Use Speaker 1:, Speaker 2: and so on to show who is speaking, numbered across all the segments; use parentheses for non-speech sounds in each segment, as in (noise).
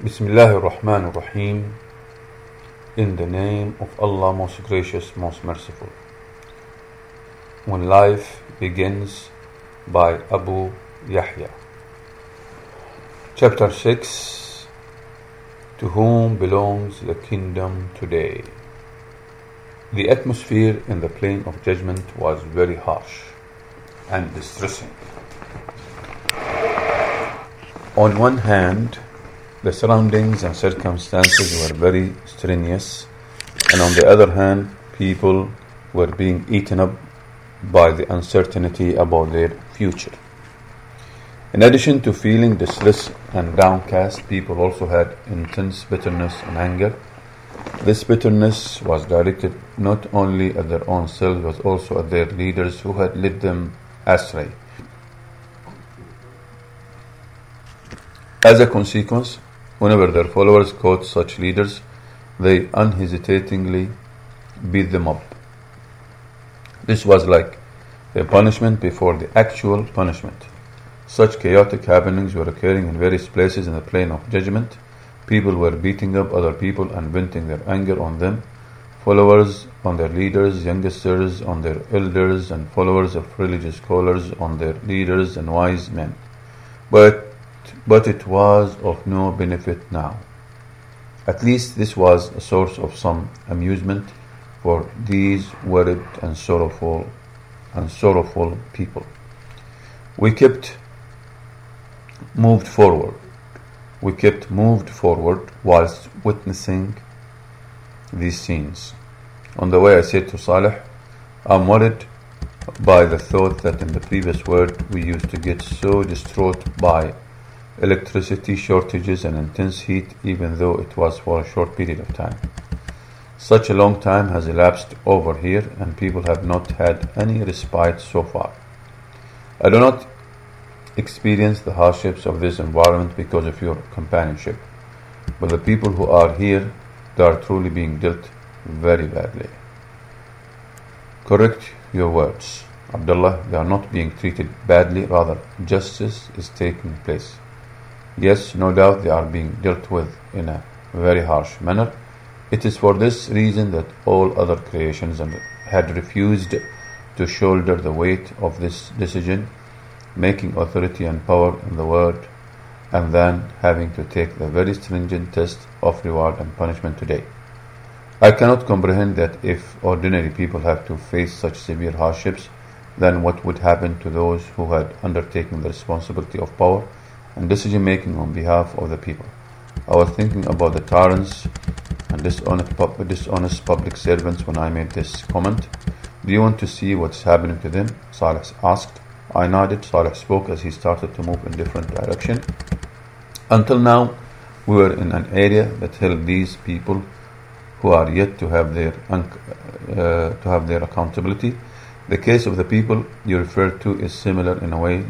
Speaker 1: Bismillah ar-Rahman ar-Rahim. In the name of Allah, most gracious, most merciful. When life begins by Abu Yahya. Chapter 6 To whom belongs the kingdom today? The atmosphere in the plain of judgment was very harsh and distressing. On one hand, the surroundings and circumstances were very strenuous, and on the other hand, people were being eaten up by the uncertainty about their future. In addition to feeling distressed and downcast, people also had intense bitterness and anger. This bitterness was directed not only at their own selves but also at their leaders who had led them astray. As a consequence, whenever their followers caught such leaders, they unhesitatingly beat them up. This was like a punishment before the actual punishment. Such chaotic happenings were occurring in various places in the plain of judgment. People were beating up other people and venting their anger on them. Followers on their leaders, youngsters on their elders, and followers of religious scholars on their leaders and wise men. But but it was of no benefit now. At least this was a source of some amusement for these worried and sorrowful and sorrowful people. We kept moved forward. We kept moved forward whilst witnessing these scenes. On the way I said to Saleh, I'm worried by the thought that in the previous world we used to get so distraught by electricity shortages and intense heat even though it was for a short period of time. Such a long time has elapsed over here and people have not had any respite so far. I do not experience the hardships of this environment because of your companionship, but the people who are here, they are truly being dealt very badly. Correct your words. Abdullah, they are not being treated badly, rather, justice is taking place. Yes, no doubt they are being dealt with in a very harsh manner. It is for this reason that all other creations had refused to shoulder the weight of this decision, making authority and power in the world, and then having to take the very stringent test of reward and punishment today. I cannot comprehend that if ordinary people have to face such severe hardships, then what would happen to those who had undertaken the responsibility of power and decision making on behalf of the people. I was thinking about the tyrants and dishonest, dishonest public servants when I made this comment. Do you want to see what's happening to them? Saleh asked. I nodded. Saleh spoke as he started to move in different direction. Until now, we were in an area that held these people who are yet to have their uh, to have their accountability. The case of the people you refer to is similar in a way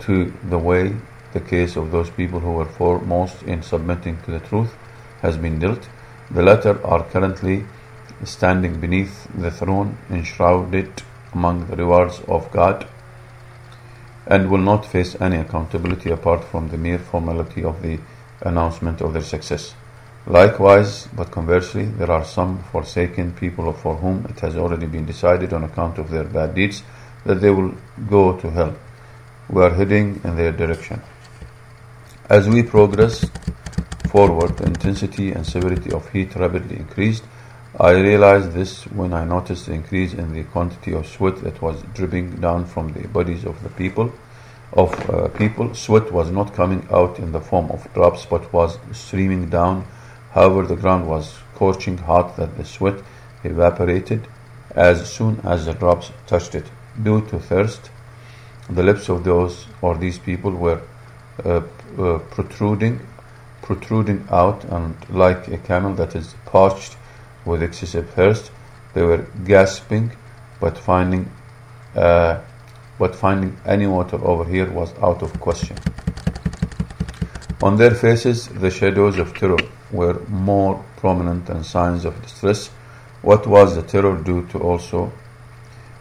Speaker 1: to the way the case of those people who were foremost in submitting to the truth has been dealt. The latter are currently standing beneath the throne, enshrouded among the rewards of God, and will not face any accountability apart from the mere formality of the announcement of their success. Likewise, but conversely, there are some forsaken people for whom it has already been decided on account of their bad deeds that they will go to hell. We are heading in their direction. As we progressed forward, the intensity and severity of heat rapidly increased. I realized this when I noticed the increase in the quantity of sweat that was dripping down from the bodies of the people. Of uh, people, sweat was not coming out in the form of drops, but was streaming down. However, the ground was scorching hot that the sweat evaporated as soon as the drops touched it. Due to thirst, the lips of those or these people were uh, uh, protruding, protruding out, and like a camel that is parched with excessive thirst, they were gasping, but finding, uh, but finding any water over here was out of question. On their faces, the shadows of terror were more prominent than signs of distress. What was the terror due to also?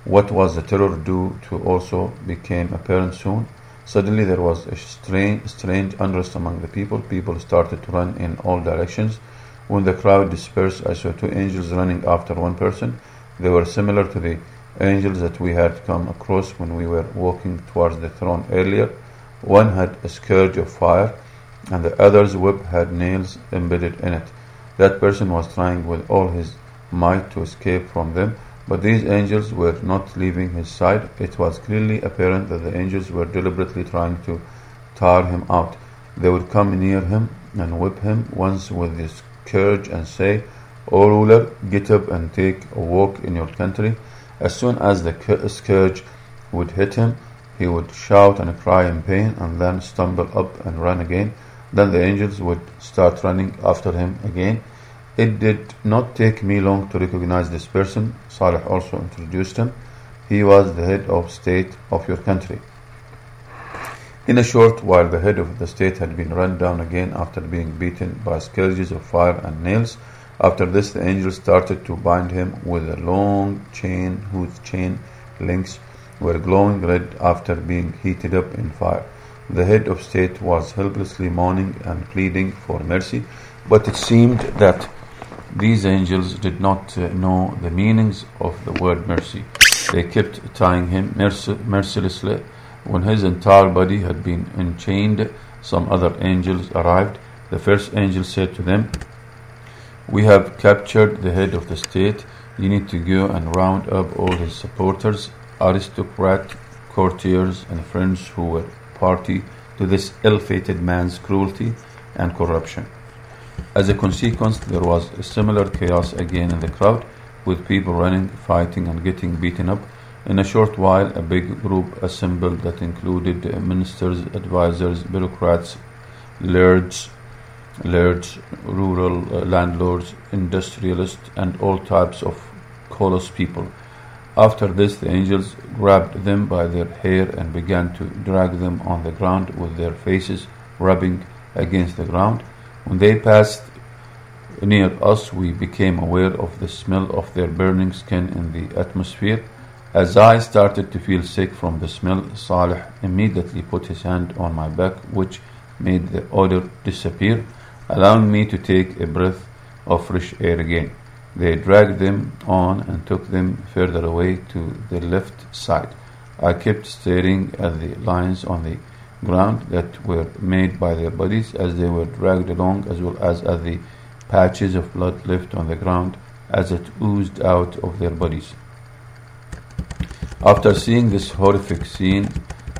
Speaker 1: What was the terror due to also became apparent soon. Suddenly there was a strange, strange unrest among the people. People started to run in all directions. When the crowd dispersed, I saw two angels running after one person. They were similar to the angels that we had come across when we were walking towards the throne earlier. One had a scourge of fire, and the other's whip had nails embedded in it. That person was trying with all his might to escape from them, but these angels were not leaving his side. It was clearly apparent that the angels were deliberately trying to tire him out. They would come near him and whip him once with the scourge and say, O ruler, get up and take a walk in your country. As soon as the scourge would hit him, he would shout and cry in pain and then stumble up and run again. Then the angels would start running after him again. It did not take me long to recognize this person. Salih also introduced him. He was the head of state of your country. In a short while, the head of the state had been run down again after being beaten by scourges of fire and nails. After this, the angel started to bind him with a long chain whose chain links were glowing red after being heated up in fire. The head of state was helplessly moaning and pleading for mercy, but it seemed that these angels did not uh, know the meanings of the word mercy. They kept tying him merc- mercilessly. When his entire body had been enchained, some other angels arrived. The first angel said to them, We have captured the head of the state. You need to go and round up all his supporters, aristocrat, courtiers, and friends who were party to this ill-fated man's cruelty and corruption. As a consequence, there was a similar chaos again in the crowd, with people running, fighting, and getting beaten up. In a short while, a big group assembled that included ministers, advisors, bureaucrats, lords, lords, rural uh, landlords, industrialists, and all types of callous people. After this, the angels grabbed them by their hair and began to drag them on the ground with their faces rubbing against the ground. When they passed near us, we became aware of the smell of their burning skin in the atmosphere. As I started to feel sick from the smell, Salih immediately put his hand on my back, which made the odor disappear, allowing me to take a breath of fresh air again. They dragged them on and took them further away to the left side. I kept staring at the lines on the ground that were made by their bodies as they were dragged along, as well as at the patches of blood left on the ground as it oozed out of their bodies. After seeing this horrific scene,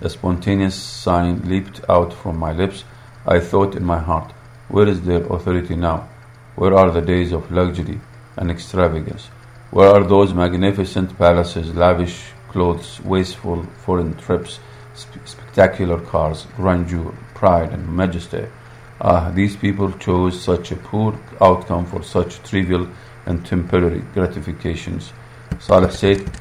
Speaker 1: a spontaneous sign leaped out from my lips. I thought in my heart, Where is their authority now? Where are the days of luxury and extravagance? Where are those magnificent palaces, lavish clothes, wasteful foreign trips, sp- spectacular cars, grandeur, pride, and majesty? Ah, these people chose such a poor outcome for such trivial and temporary gratifications. Salih said,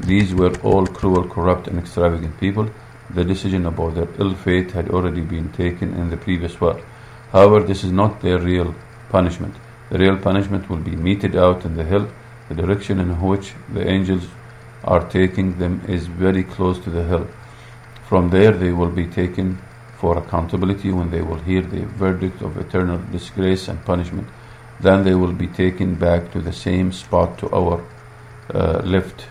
Speaker 1: These were all cruel, corrupt, and extravagant people. The decision about their ill fate had already been taken in the previous world. However, this is not their real punishment. The real punishment will be meted out in the hell. The direction in which the angels are taking them is very close to the hell. From there, they will be taken for accountability when they will hear the verdict of eternal disgrace and punishment. Then they will be taken back to the same spot to our uh, left,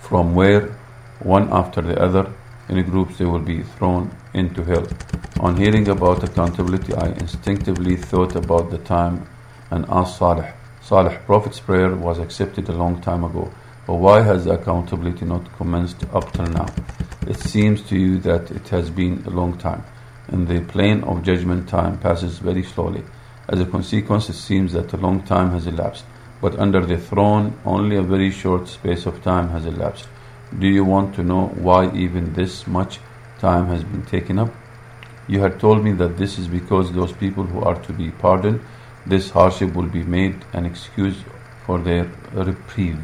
Speaker 1: from where, one after the other, in groups they will be thrown into hell. On hearing about accountability, I instinctively thought about the time and asked Salih. Salih, Prophet's prayer was accepted a long time ago, but why has accountability not commenced up till now? It seems to you that it has been a long time. In the plain of judgment, time passes very slowly. As a consequence, it seems that a long time has elapsed, but under the throne, only a very short space of time has elapsed. Do you want to know why even this much time has been taken up? You had told me that this is because those people who are to be pardoned, this hardship will be made an excuse for their reprieve.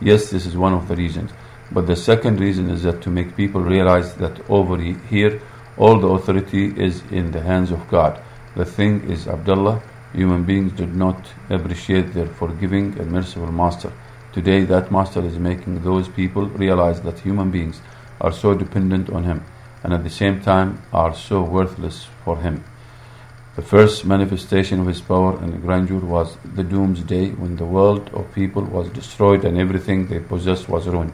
Speaker 1: Yes, this is one of the reasons. But the second reason is that to make people realize that over here, all the authority is in the hands of God. The thing is, Abdullah, human beings did not appreciate their forgiving and merciful master. Today, that master is making those people realize that human beings are so dependent on him. and at the same time are so worthless for him. The first manifestation of his power and grandeur was the doomsday when the world of people was destroyed and everything they possessed was ruined.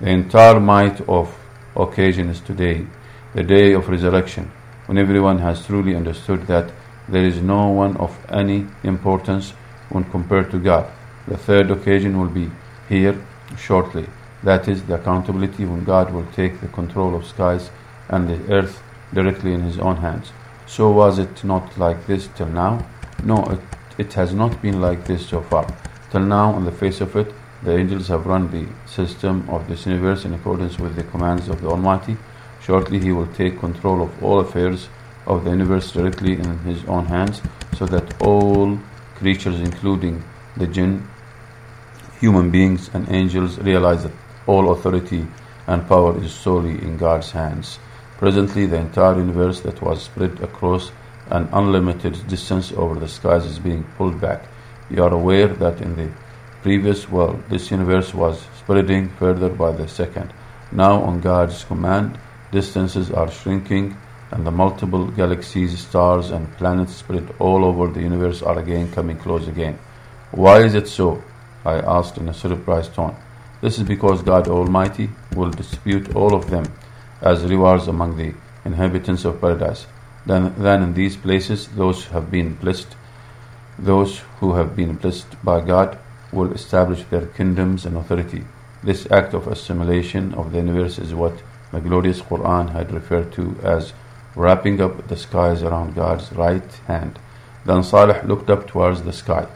Speaker 1: The entire might of occasion is today, the day of resurrection, when everyone has truly understood that there is no one of any importance when compared to God. The third occasion will be here shortly. That is the accountability when God will take the control of skies and the earth directly in his own hands. So was it not like this till now? No, it, it has not been like this so far. Till now, on the face of it, the angels have run the system of this universe in accordance with the commands of the Almighty. Shortly, He will take control of all affairs of the universe directly in His own hands, so that all creatures, including the jinn, human beings, and angels, realize that all authority and power is solely in God's hands. Presently, the entire universe that was spread across an unlimited distance over the skies is being pulled back. You are aware that in the previous world, this universe was spreading further by the second. Now, on God's command, distances are shrinking, and the multiple galaxies, stars, and planets spread all over the universe are again coming close again. Why is it so? I asked in a surprised tone. This is because God Almighty will distribute all of them as rewards among the inhabitants of paradise. Then, then in these places, those who have been blessed, those who have been blessed by God, will establish their kingdoms and authority. This act of assimilation of the universe is what the glorious Quran had referred to as wrapping up the skies around God's right hand. Then Salih looked up towards the sky.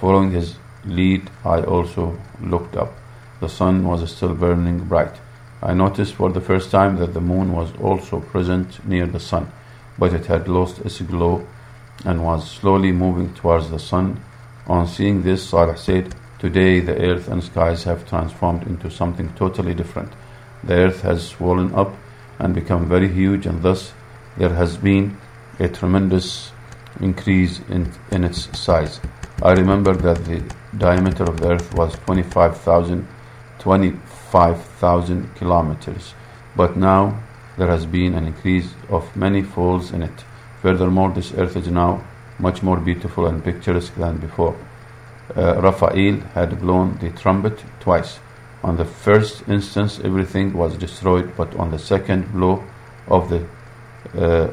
Speaker 1: Following his lead, I also looked up. The sun was still burning bright. I noticed for the first time that the moon was also present near the sun, but it had lost its glow and was slowly moving towards the sun. On seeing this, Salih said, Today the earth and skies have transformed into something totally different. The earth has swollen up and become very huge, and thus there has been a tremendous increase in, in its size. I remember that the diameter of the earth was 25,000 25,000 kilometers, but now there has been an increase of many folds in it. Furthermore, this earth is now much more beautiful and picturesque than before uh, Raphael had blown the trumpet twice. On the first instance, everything was destroyed, but on the second blow of the uh,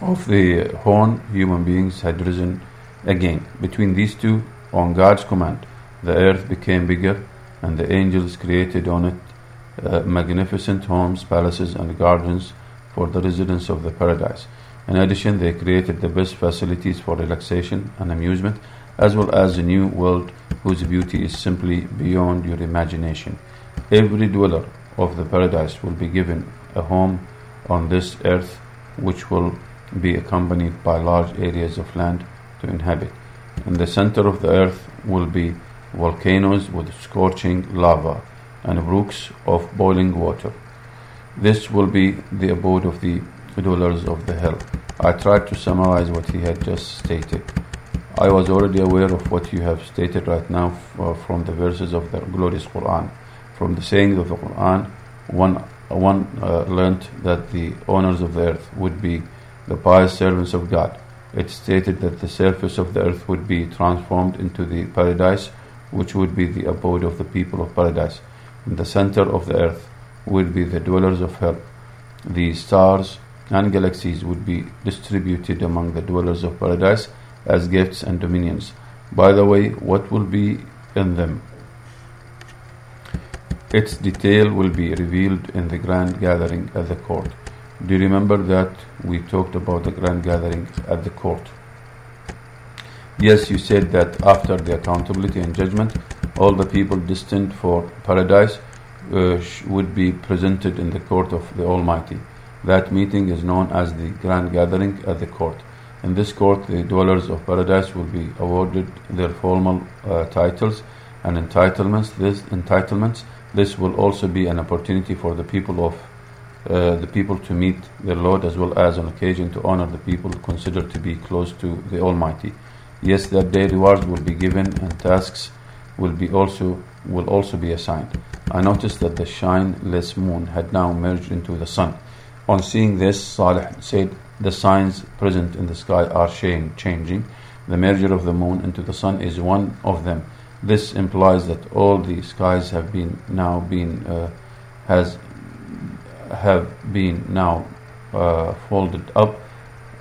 Speaker 1: of the horn, human beings had risen again. Between these two, on God's command, the earth became bigger, and the angels created on it uh, magnificent homes, palaces, and gardens for the residents of the paradise. In addition, they created the best facilities for relaxation and amusement as well as a new world whose beauty is simply beyond your imagination. Every dweller of the paradise will be given a home on this earth, which will be accompanied by large areas of land to inhabit. In the center of the earth will be volcanoes with scorching lava and brooks of boiling water. This will be the abode of the dwellers of the hell. I tried to summarize what he had just stated. I was already aware of what you have stated right now uh, from the verses of the glorious Quran. From the sayings of the Quran, one, one uh, learnt that the owners of the earth would be the pious servants of God. It stated that the surface of the earth would be transformed into the paradise, which would be the abode of the people of paradise. In the center of the earth would be the dwellers of hell. The stars and galaxies would be distributed among the dwellers of paradise as gifts and dominions. By the way, what will be in them? Its detail will be revealed in the grand gathering at the court. Do you remember that we talked about the grand gathering at the court? Yes, you said that after the accountability and judgment, all the people destined for paradise uh, would be presented in the court of the Almighty. That meeting is known as the grand gathering at the court. In this court, the dwellers of paradise will be awarded their formal uh, titles and entitlements. This entitlements. This will also be an opportunity for the people of uh, the people to meet their Lord, as well as an occasion to honor the people considered to be close to the Almighty. Yes, that day rewards will be given and tasks will be also will also be assigned. I noticed that the shineless moon had now merged into the sun. On seeing this, Salih said, The signs present in the sky are changing. The merger of the moon into the sun is one of them. This implies that all the skies have been now been uh, has have been now uh, folded up.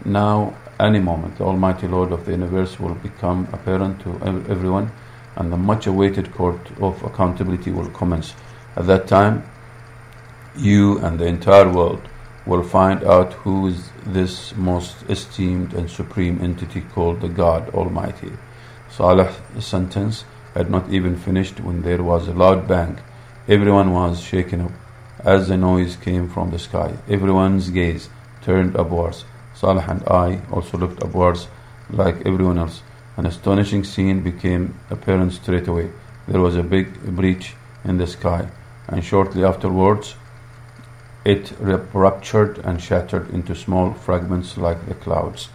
Speaker 1: Now, any moment, the Almighty Lord of the universe will become apparent to everyone, and the much-awaited court of accountability will commence. At that time, you and the entire world will find out who is this most esteemed and supreme entity called the God Almighty. Salih's sentence had not even finished when there was a loud bang. Everyone was shaken up as the noise came from the sky. Everyone's gaze turned upwards. Salih and I also looked upwards like everyone else. An astonishing scene became apparent straight away. There was a big breach in the sky, and shortly afterwards, it ruptured and shattered into small fragments like the clouds.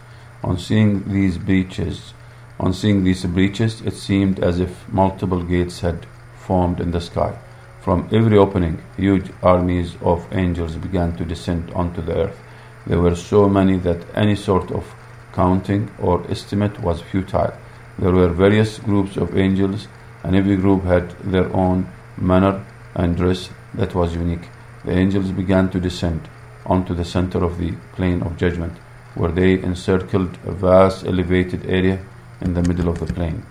Speaker 1: On seeing these breaches, on seeing these breaches, it seemed as if multiple gates had formed in the sky. From every opening, huge armies of angels began to descend onto the earth. There were so many that any sort of counting or estimate was futile. There were various groups of angels, and every group had their own manner and dress that was unique the angels began to descend onto the center of the plain of judgment, where they encircled a vast elevated area in the middle of the plain.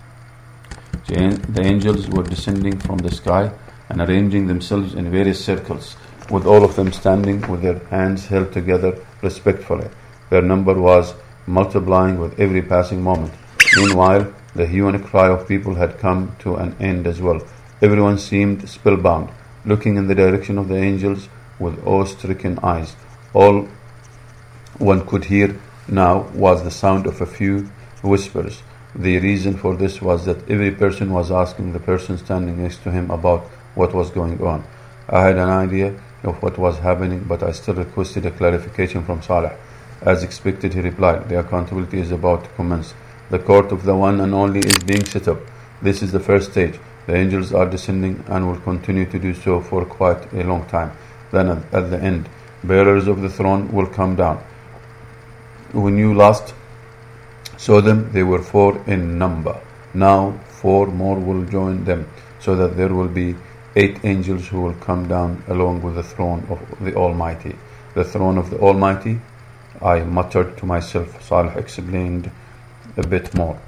Speaker 1: The angels were descending from the sky and arranging themselves in various circles, with all of them standing with their hands held together respectfully. Their number was multiplying with every passing moment. Meanwhile, the hue and cry of people had come to an end as well. Everyone seemed spellbound looking in the direction of the angels with awe-stricken eyes. All one could hear now was the sound of a few whispers. The reason for this was that every person was asking the person standing next to him about what was going on. I had an idea of what was happening, but I still requested a clarification from Salih. As expected, he replied, The accountability is about to commence. The court of the one and only is being set up. This is the first stage. The angels are descending and will continue to do so for quite a long time. Then at the end, bearers of the throne will come down. When you last saw them, they were four in number. Now four more will join them, so that there will be eight angels who will come down along with the throne of the Almighty. The throne of the Almighty, I muttered to myself. Salih explained a bit more.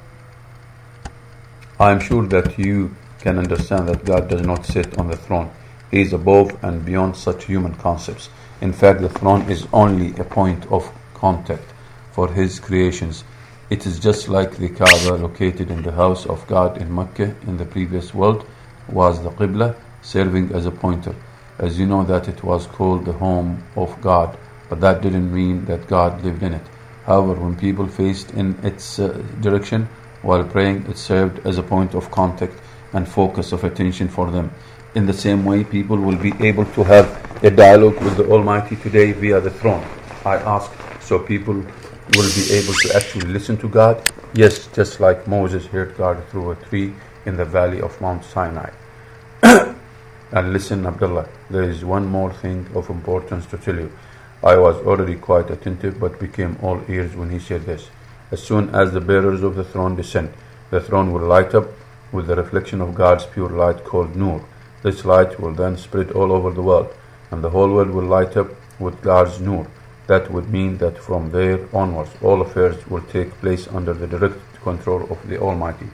Speaker 1: I am sure that you can understand that God does not sit on the throne. He is above and beyond such human concepts. In fact, the throne is only a point of contact for His creations. It is just like the Kaaba located in the house of God in Mecca in the previous world was the Qibla serving as a pointer. As you know that it was called the home of God, but that didn't mean that God lived in it. However, when people faced in its uh, direction while praying, it served as a point of contact and focus of attention for them. In the same way, people will be able to have a dialogue with the Almighty today via the throne. I ask, so people will be able to actually listen to God? Yes, just like Moses heard God through a tree in the valley of Mount Sinai. And listen, Abdullah, there is one more thing of importance to tell you. I was already quite attentive but became all ears when he said this. As soon as the bearers of the throne descend, the throne will light up with the reflection of God's pure light called Nur. This light will then spread all over the world, and the whole world will light up with God's Nur. That would mean that from there onwards, all affairs will take place under the direct control of the Almighty.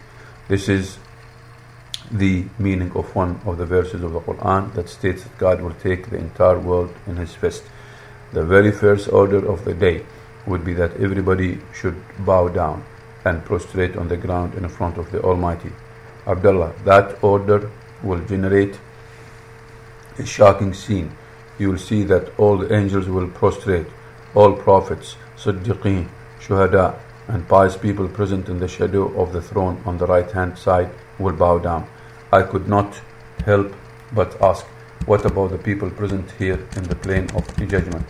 Speaker 1: This is the meaning of one of the verses of the Quran that states that God will take the entire world in His fist. The very first order of the day would be that everybody should bow down and prostrate on the ground in front of the Almighty. Abdullah, that order will generate a shocking scene. You will see that all the angels will prostrate, all prophets, siddiqeen, shuhada, and pious people present in the shadow of the throne on the right hand side will bow down. I could not help but ask, what about the people present here in the plain of judgment?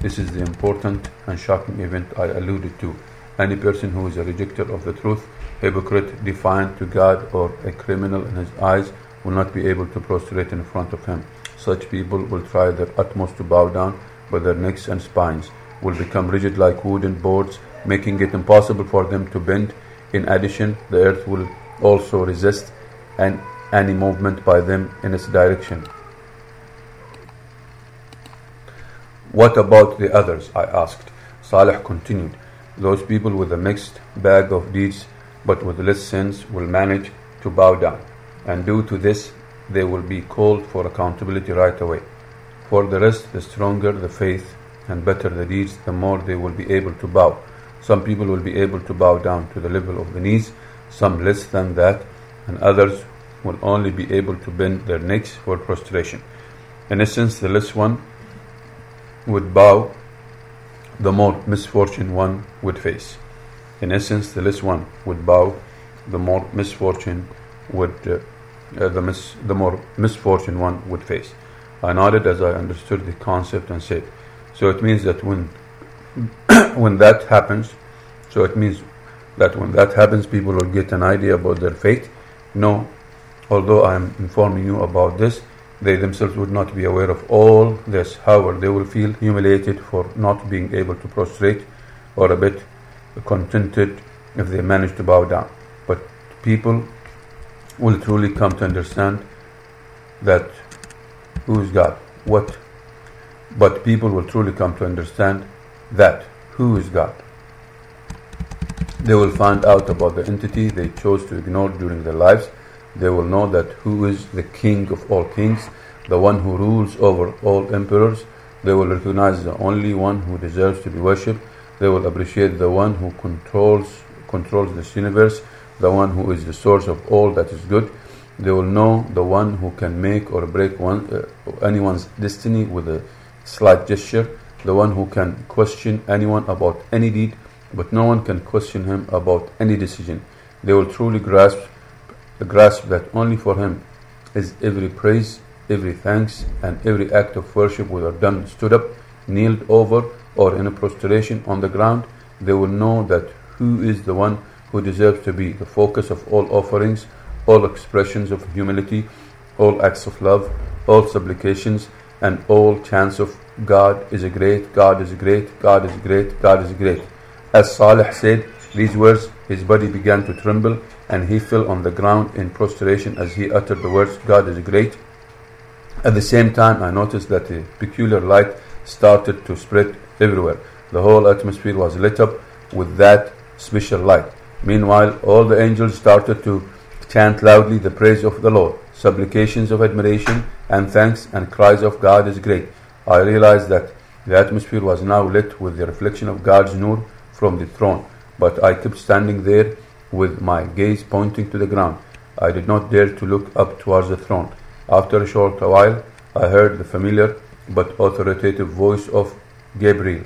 Speaker 1: This is the important and shocking event I alluded to. Any person who is a rejecter of the truth hypocrite, defiant to God, or a criminal in his eyes will not be able to prostrate in front of him. Such people will try their utmost to bow down, but their necks and spines will become rigid like wooden boards, making it impossible for them to bend. In addition, the earth will also resist and any movement by them in its direction. What about the others? I asked. Salih continued. Those people with a mixed bag of deeds but with less sins will manage to bow down, and due to this, they will be called for accountability right away. For the rest, the stronger the faith and better the deeds, the more they will be able to bow. Some people will be able to bow down to the level of the knees, some less than that, and others will only be able to bend their necks for prostration. In essence, the less one would bow, the more misfortune one would face. In essence, the less one would bow, the more misfortune would uh, uh, the, mis- the more misfortune one would face. I nodded as I understood the concept and said, "So it means that when (coughs) when that happens, so it means that when that happens, people will get an idea about their fate. No, although I am informing you about this, they themselves would not be aware of all this. However, they will feel humiliated for not being able to prostrate or a bit contented if they manage to bow down. But people will truly come to understand that who is God? What? But people will truly come to understand that who is God? They will find out about the entity they chose to ignore during their lives. They will know that who is the king of all kings, the one who rules over all emperors. They will recognize the only one who deserves to be worshipped. They will appreciate the one who controls controls this universe, the one who is the source of all that is good. They will know the one who can make or break one, uh, anyone's destiny with a slight gesture, the one who can question anyone about any deed, but no one can question him about any decision. They will truly grasp, grasp that only for him is every praise, every thanks, and every act of worship, whether done stood up, kneeled over, or in a prostration on the ground. They will know that who is the one who deserves to be the focus of all offerings, all expressions of humility, all acts of love, all supplications, and all chants of God is a great, God is great, God is great, God is great. As Salih said these words, his body began to tremble, and he fell on the ground in prostration as he uttered the words, God is great. At the same time, I noticed that a peculiar light started to spread everywhere. The whole atmosphere was lit up with that special light. Meanwhile, all the angels started to chant loudly the praise of the Lord, supplications of admiration and thanks, and cries of God is great. I realized that the atmosphere was now lit with the reflection of God's nur from the throne, but I kept standing there with my gaze pointing to the ground. I did not dare to look up towards the throne. After a short while, I heard the familiar but authoritative voice of Gabriel,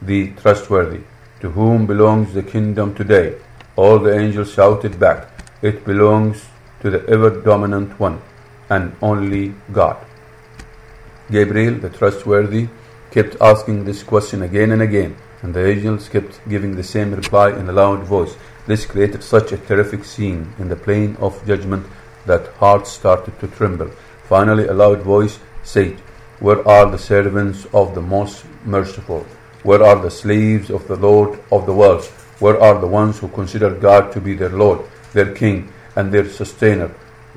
Speaker 1: the trustworthy, to whom belongs the kingdom today. All the angels shouted back, It belongs to the ever dominant one, and only God. Gabriel, the trustworthy, kept asking this question again and again, and the angels kept giving the same reply in a loud voice. This created such a terrific scene in the plain of judgment that hearts started to tremble. Finally, a loud voice said, Where are the servants of the most merciful? Where are the slaves of the Lord of the world? Where are the ones who consider God to be their Lord, their King, and their sustainer?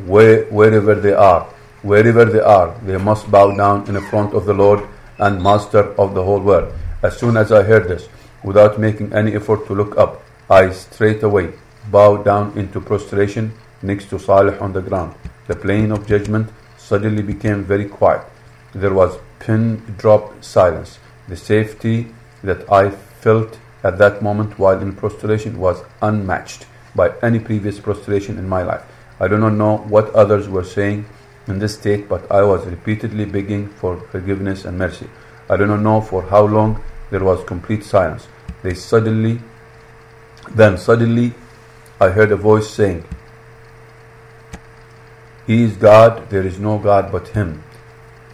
Speaker 1: Where, wherever they are, wherever they are, they must bow down in front of the Lord and Master of the whole world. As soon as I heard this, without making any effort to look up, I straightway bowed down into prostration next to Salih on the ground. The plain of judgment suddenly became very quiet. There was pin drop silence. The safety that I felt at that moment while in prostration was unmatched by any previous prostration in my life. I do not know what others were saying in this state, but I was repeatedly begging for forgiveness and mercy. I do not know for how long there was complete silence. They suddenly, then suddenly, I heard a voice saying, He is God, there is no God but Him.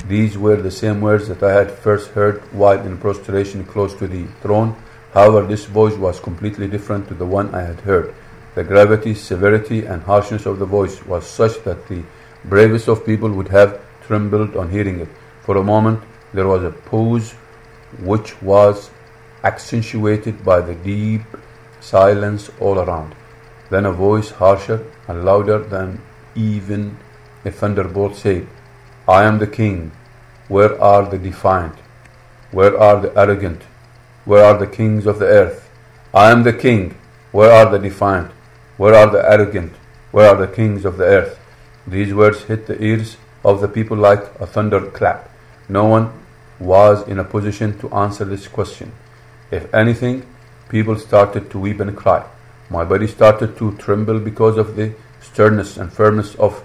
Speaker 1: These were the same words that I had first heard while in prostration close to the throne. However, this voice was completely different to the one I had heard. The gravity, severity, and harshness of the voice was such that the bravest of people would have trembled on hearing it. For a moment, there was a pause which was accentuated by the deep silence all around. Then a voice harsher and louder than even a thunderbolt said, I am the king. Where are the defiant? Where are the arrogant? Where are the kings of the earth? I am the king. Where are the defiant? Where are the arrogant? Where are the kings of the earth? These words hit the ears of the people like a thunderclap. No one was in a position to answer this question. If anything, people started to weep and cry. My body started to tremble because of the sternness and firmness of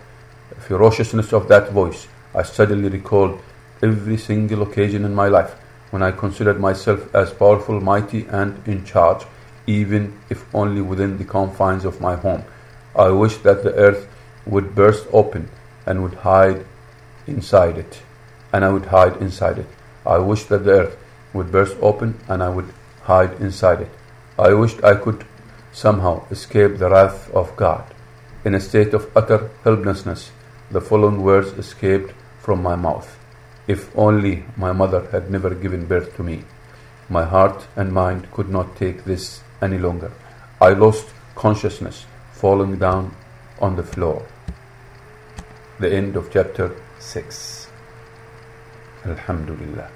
Speaker 1: ferociousness of that voice. I suddenly recalled every single occasion in my life when I considered myself as powerful, mighty, and in charge, even if only within the confines of my home. I wished that the earth would burst open and would hide inside it, and I would hide inside it. I wished that the earth would burst open and I would hide inside it. I wished I could somehow escape the wrath of God. In a state of utter helplessness, the following words escaped from my mouth. If only my mother had never given birth to me. My heart and mind could not take this any longer. I lost consciousness, falling down on the floor. The end of chapter 6. Alhamdulillah.